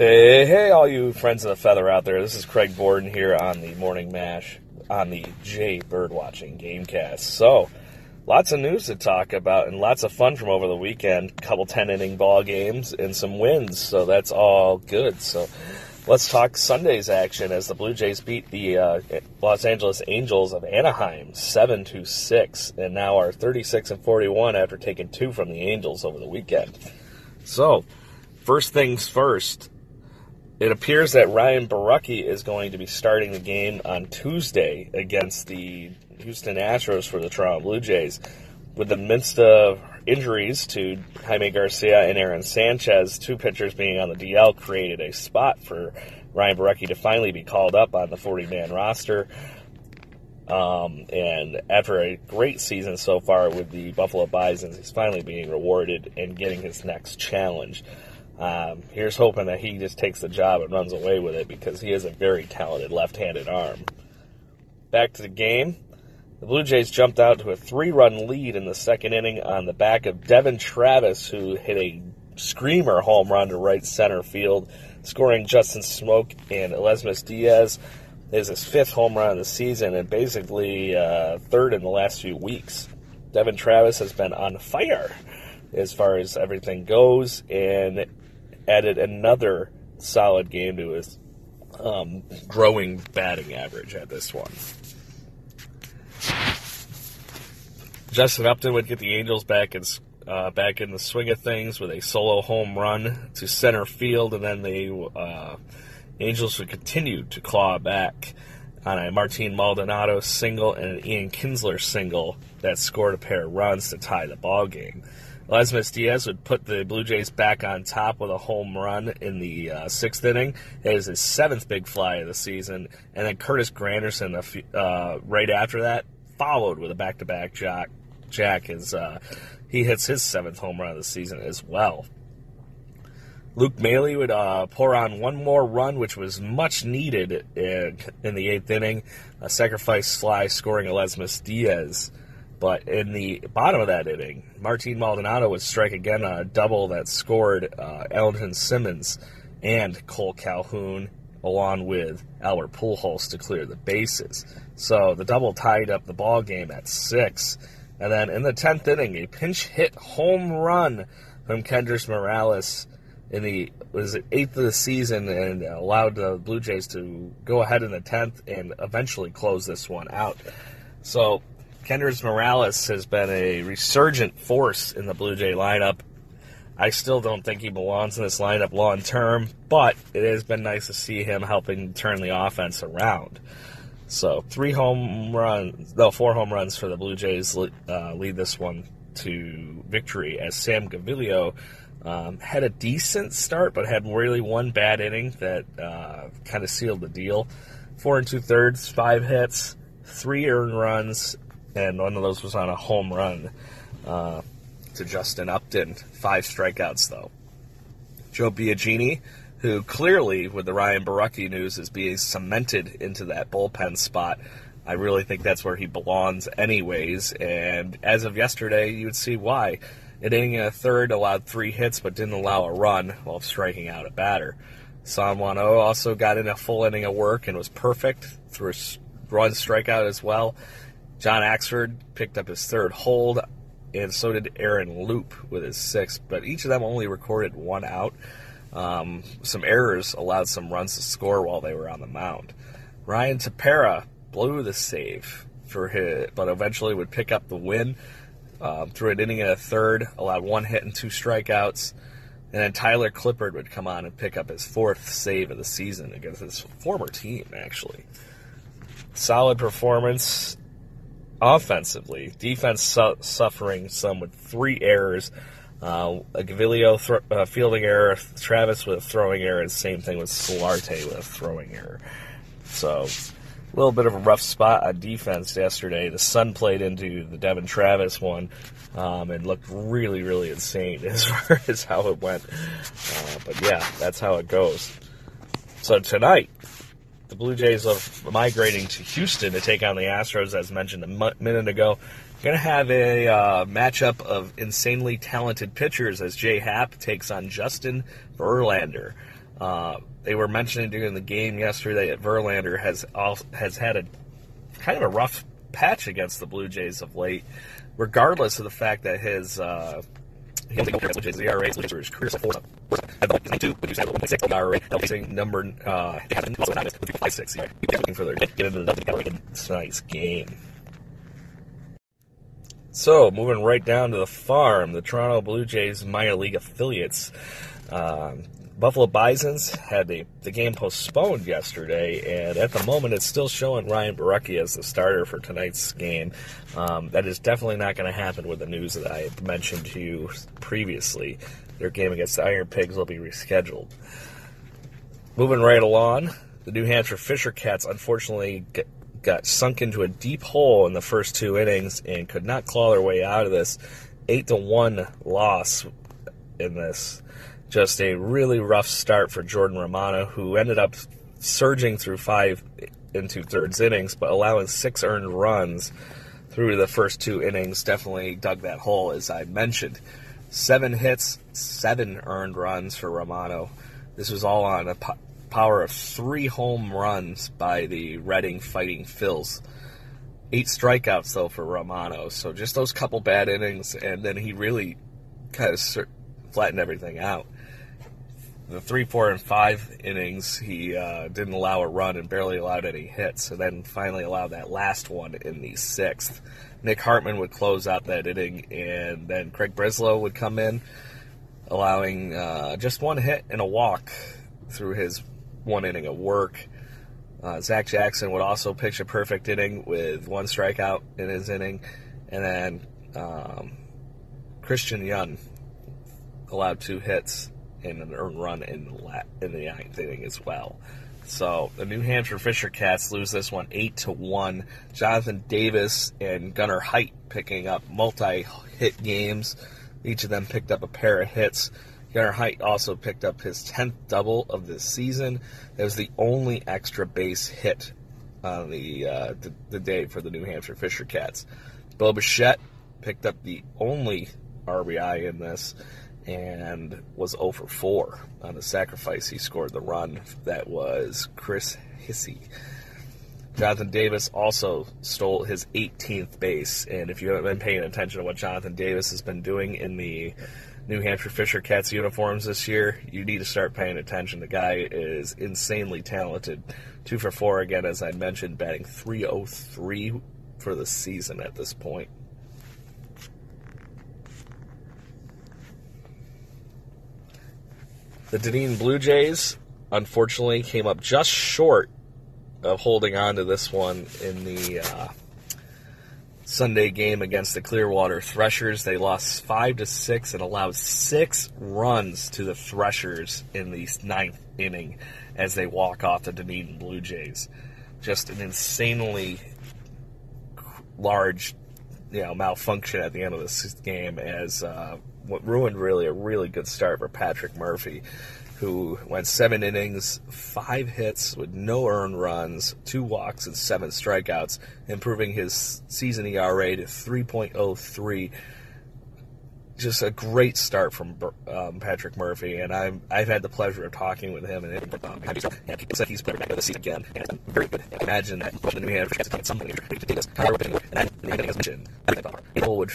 Hey, hey, all you friends of the feather out there. This is Craig Borden here on the Morning Mash on the J Birdwatching Gamecast. So, lots of news to talk about and lots of fun from over the weekend. Couple 10 inning ball games and some wins, so that's all good. So, let's talk Sunday's action as the Blue Jays beat the uh, Los Angeles Angels of Anaheim 7 to 6 and now are 36 and 41 after taking two from the Angels over the weekend. So, first things first, it appears that Ryan Borucki is going to be starting the game on Tuesday against the Houston Astros for the Toronto Blue Jays. With the midst of injuries to Jaime Garcia and Aaron Sanchez, two pitchers being on the DL created a spot for Ryan Borucki to finally be called up on the 40 man roster. Um, and after a great season so far with the Buffalo Bisons, he's finally being rewarded and getting his next challenge. Um, here's hoping that he just takes the job and runs away with it because he has a very talented left-handed arm. Back to the game. The Blue Jays jumped out to a three-run lead in the second inning on the back of Devon Travis, who hit a screamer home run to right center field, scoring Justin Smoak and Aledmys Diaz is his fifth home run of the season and basically uh, third in the last few weeks. Devon Travis has been on fire as far as everything goes, and added another solid game to his um, growing batting average at this one. Justin Upton would get the Angels back in uh, back in the swing of things with a solo home run to center field, and then the uh, Angels would continue to claw back on a Martin Maldonado single and an Ian Kinsler single that scored a pair of runs to tie the ball game. Lesmus Diaz would put the Blue Jays back on top with a home run in the uh, sixth inning. It is his seventh big fly of the season. And then Curtis Granderson, uh, right after that, followed with a back to back jack. Jack is uh, he hits his seventh home run of the season as well. Luke Maile would uh, pour on one more run, which was much needed in, in the eighth inning. A sacrifice fly scoring Aledmys Diaz. But in the bottom of that inning, Martin Maldonado would strike again on a double that scored uh, Simmons and Cole Calhoun, along with Albert Pujols to clear the bases. So the double tied up the ball game at six. And then in the tenth inning, a pinch hit home run from Kendrys Morales in the was it eighth of the season and allowed the Blue Jays to go ahead in the tenth and eventually close this one out. So Kendrys Morales has been a resurgent force in the Blue Jay lineup. I still don't think he belongs in this lineup long term, but it has been nice to see him helping turn the offense around. So three home runs, no, four home runs for the Blue Jays uh, lead this one to victory as Sam Gaviglio um, had a decent start, but had really one bad inning that uh, kind of sealed the deal. Four and two thirds, five hits, three earned runs, and one of those was on a home run uh, to Justin Upton. Five strikeouts, though. Joe Biagini, who clearly, with the Ryan Borucki news, is being cemented into that bullpen spot. I really think that's where he belongs, anyways. And as of yesterday, you would see why. An inning and a third allowed three hits, but didn't allow a run while striking out a batter. San Juan O also got in a full inning of work and was perfect through a run strikeout as well. John Axford picked up his third hold, and so did Aaron Loup with his sixth, but each of them only recorded one out. Um, some errors allowed some runs to score while they were on the mound. Ryan Tepera blew the save for his, but eventually would pick up the win um, through an inning and a third, allowed one hit and two strikeouts. And then Tyler Clippard would come on and pick up his fourth save of the season against his former team, actually. Solid performance offensively. Defense su- suffering some with three errors. Uh, a Gaviglio th- uh, fielding error, Travis with a throwing error, and same thing with Solarte with a throwing error. So, a little bit of a rough spot on defense yesterday. The sun played into the Devon Travis one um, and looked really, really insane as far as how it went. Uh, but yeah, that's how it goes. So tonight, the Blue Jays are migrating to Houston to take on the Astros, as mentioned a minute ago. Going to have a uh, matchup of insanely talented pitchers as Jay Happ takes on Justin Verlander. Uh, they were mentioning during the game yesterday that Verlander has has had a kind of a rough patch against the Blue Jays of late, regardless of the fact that his uh, he only compares his ERA for his career. The two, but you said one six ERA, LPC number uh, it has been also five six. You're looking for their get into the double in tonight's game. So, moving right down to the farm, the Toronto Blue Jays minor league affiliates. Um, Buffalo Bisons had the, the game postponed yesterday, and at the moment it's still showing Ryan Borucki as the starter for tonight's game. Um, that is definitely not going to happen with the news that I mentioned to you previously. Their game against the Iron Pigs will be rescheduled. Moving right along, the New Hampshire Fisher Cats unfortunately got sunk into a deep hole in the first two innings and could not claw their way out of this. Eight to one loss in this. Just a really rough start for Jordan Romano, who ended up surging through five and two thirds innings, but allowing six earned runs through the first two innings definitely dug that hole, as I mentioned. Seven hits, seven earned runs for Romano. This was all on a power of three home runs by the Reading Fighting Phils. Eight strikeouts, though, for Romano. So just those couple bad innings, and then he really kind of flattened everything out the three, four, and five innings, he uh, didn't allow a run and barely allowed any hits, and then finally allowed that last one in the sixth. Nick Hartman would close out that inning, and then Craig Breslow would come in, allowing uh, just one hit and a walk through his one inning of work. Uh, Zach Jackson would also pitch a perfect inning with one strikeout in his inning, and then um, Christian Young allowed two hits and an earned run in the, in the ninth inning as well. So the New Hampshire Fisher Cats lose this one eight to one. Jonathan Davis and Gunnar Heidt picking up multi-hit games. Each of them picked up a pair of hits. Gunnar Heidt also picked up his tenth double of the season. It was the only extra base hit on the, uh, the, the day for the New Hampshire Fisher Cats. Bo Bichette picked up the only RBI in this and was over 4 on the sacrifice. He scored the run that was Chris Hissey. Jonathan Davis also stole his 18th base, and if you haven't been paying attention to what Jonathan Davis has been doing in the New Hampshire Fisher Cats uniforms this year, you need to start paying attention. The guy is insanely talented. Two for four again, as I mentioned, batting 303 for the season at this point. The Dunedin Blue Jays, unfortunately, came up just short of holding on to this one in the uh, Sunday game against the Clearwater Threshers. They lost five to six and allowed six runs to the Threshers in the ninth inning as they walk off the Dunedin Blue Jays. Just an insanely large, you know, malfunction at the end of this game as uh, what ruined really a really good start for Patrick Murphy, who went seven innings, five hits with no earned runs, two walks, and seven strikeouts, improving his season ERA to 3.03. just a great start from um, Patrick Murphy, and I'm I've had the pleasure of talking with him, and um, he's, playing back of the season again, and it's very good. Imagine that the New Hampshire to get somebody to take this power opening, and then as mentioned, would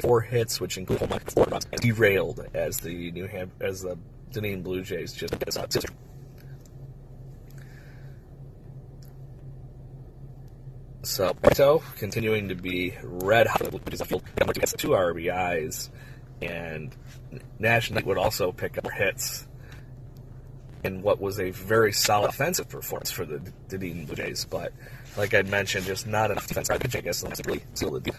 four hits, which include four runs, derailed as the New Ham as the Dunedin Blue Jays just get us. So, Pinto continuing to be red hot, two RBIs, and Knight would also pick up hits in what was a very solid offensive performance for the Dunedin Blue Jays. But like I mentioned, just not enough defense. I guess, unless it really sealed the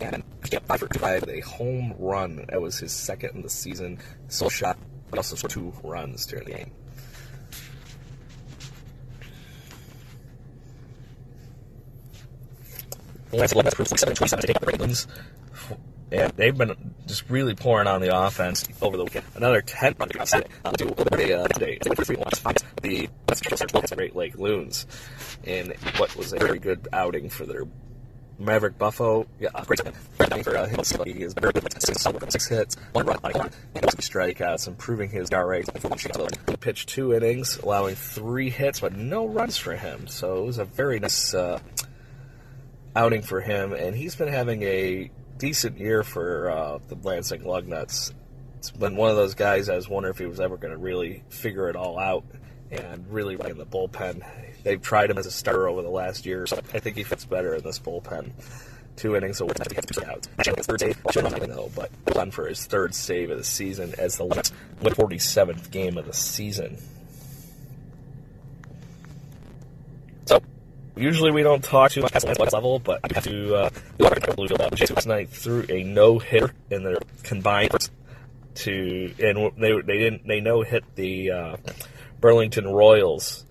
and five for five, a home run. That was his second in the season. Sole shot, but also scored two runs during the game. Lance 11 for 27 27 to take the Ravens. And they've been just really pouring on the offense over the weekend. Another 10 run to Saturday. Uh, little bit uh, today. Three last five. The Great Lake Loons in what was a very good outing for their Maverick Buffo, yeah, great second. for uh, him. He six, six hits, one run, one, and two strikeouts, improving his ERA. He pitched two innings, allowing three hits, but no runs for him. So it was a very nice uh, outing for him, and he's been having a decent year for uh, the Lansing Lugnuts. It's been one of those guys I was wondering if he was ever going to really figure it all out and really in the bullpen. They've tried him as a starter over the last year, so I think he fits better in this bullpen. Two innings a week, he has two outs. Actually, his third save, I know, but done for his third save of the season as the last 47th game of the season. So, usually we don't talk too much at the level, but I have to uh, Bluefield out. Last night threw a no hitter in their combined to, and they they didn't they no hit the uh, Burlington Royals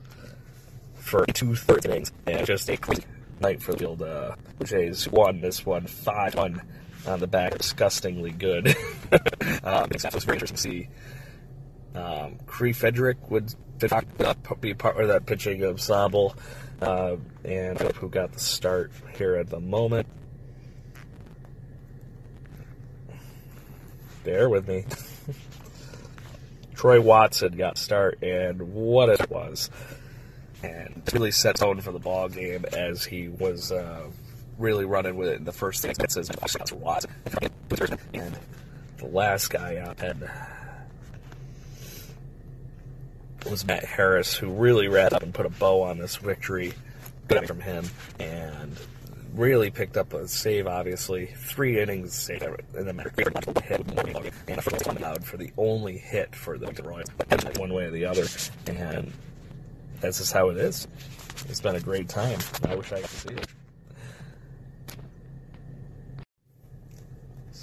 for two third innings, and just a quick night for the field. Uh, Jays won this one 5 1 on the back. Disgustingly good. um, it was very interesting to see. Um, Cree Frederick would uh, be part of that pitching of ensemble, uh, and who got the start here at the moment. Bear with me. Troy Watson got start, and what it was. And really set tone for the ball game as he was uh, really running with it in the first thing. It says Watson. And the last guy out had was Matt Harris, who really wrapped up and put a bow on this victory. Good from him, and really picked up a save, obviously. Three innings save in the matter hit and a first allowed for the only hit for the Royals, one way or the other. And that's just how it is. It's been a great time. I wish I could see it.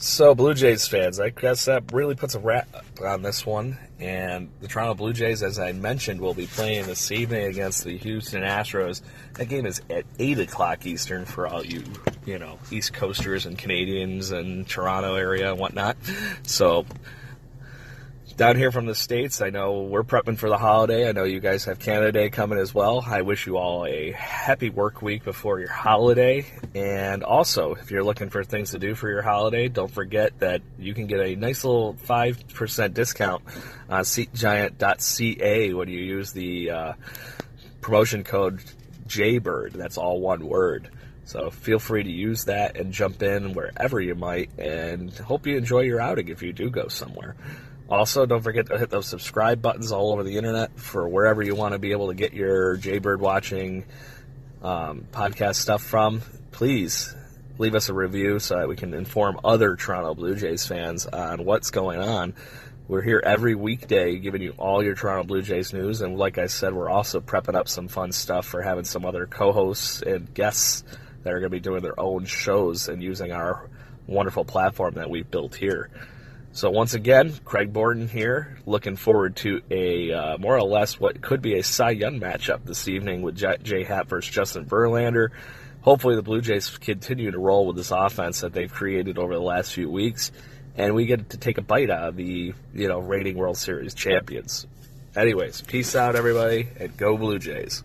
So, Blue Jays fans, I guess that really puts a wrap on this one. And the Toronto Blue Jays, as I mentioned, will be playing this evening against the Houston Astros. That game is at 8 o'clock Eastern for all you, you know, East Coasters and Canadians and Toronto area and whatnot. So, down here from the States, I know we're prepping for the holiday. I know you guys have Canada Day coming as well. I wish you all a happy work week before your holiday. And also, if you're looking for things to do for your holiday, don't forget that you can get a nice little 5% discount on SeatGiant.ca when you use the uh, promotion code JBird. That's all one word. So feel free to use that and jump in wherever you might, and hope you enjoy your outing if you do go somewhere. Also, don't forget to hit those subscribe buttons all over the internet for wherever you want to be able to get your Jaybird watching um, podcast stuff from. Please leave us a review so that we can inform other Toronto Blue Jays fans on what's going on. We're here every weekday giving you all your Toronto Blue Jays news. And like I said, we're also prepping up some fun stuff for having some other co hosts and guests that are going to be doing their own shows and using our wonderful platform that we've built here. So once again, Craig Borden here, looking forward to a uh, more or less what could be a Cy Young matchup this evening with J, J Happ versus Justin Verlander. Hopefully, the Blue Jays continue to roll with this offense that they've created over the last few weeks, and we get to take a bite out of the you know reigning World Series champions. Anyways, peace out, everybody, and go Blue Jays.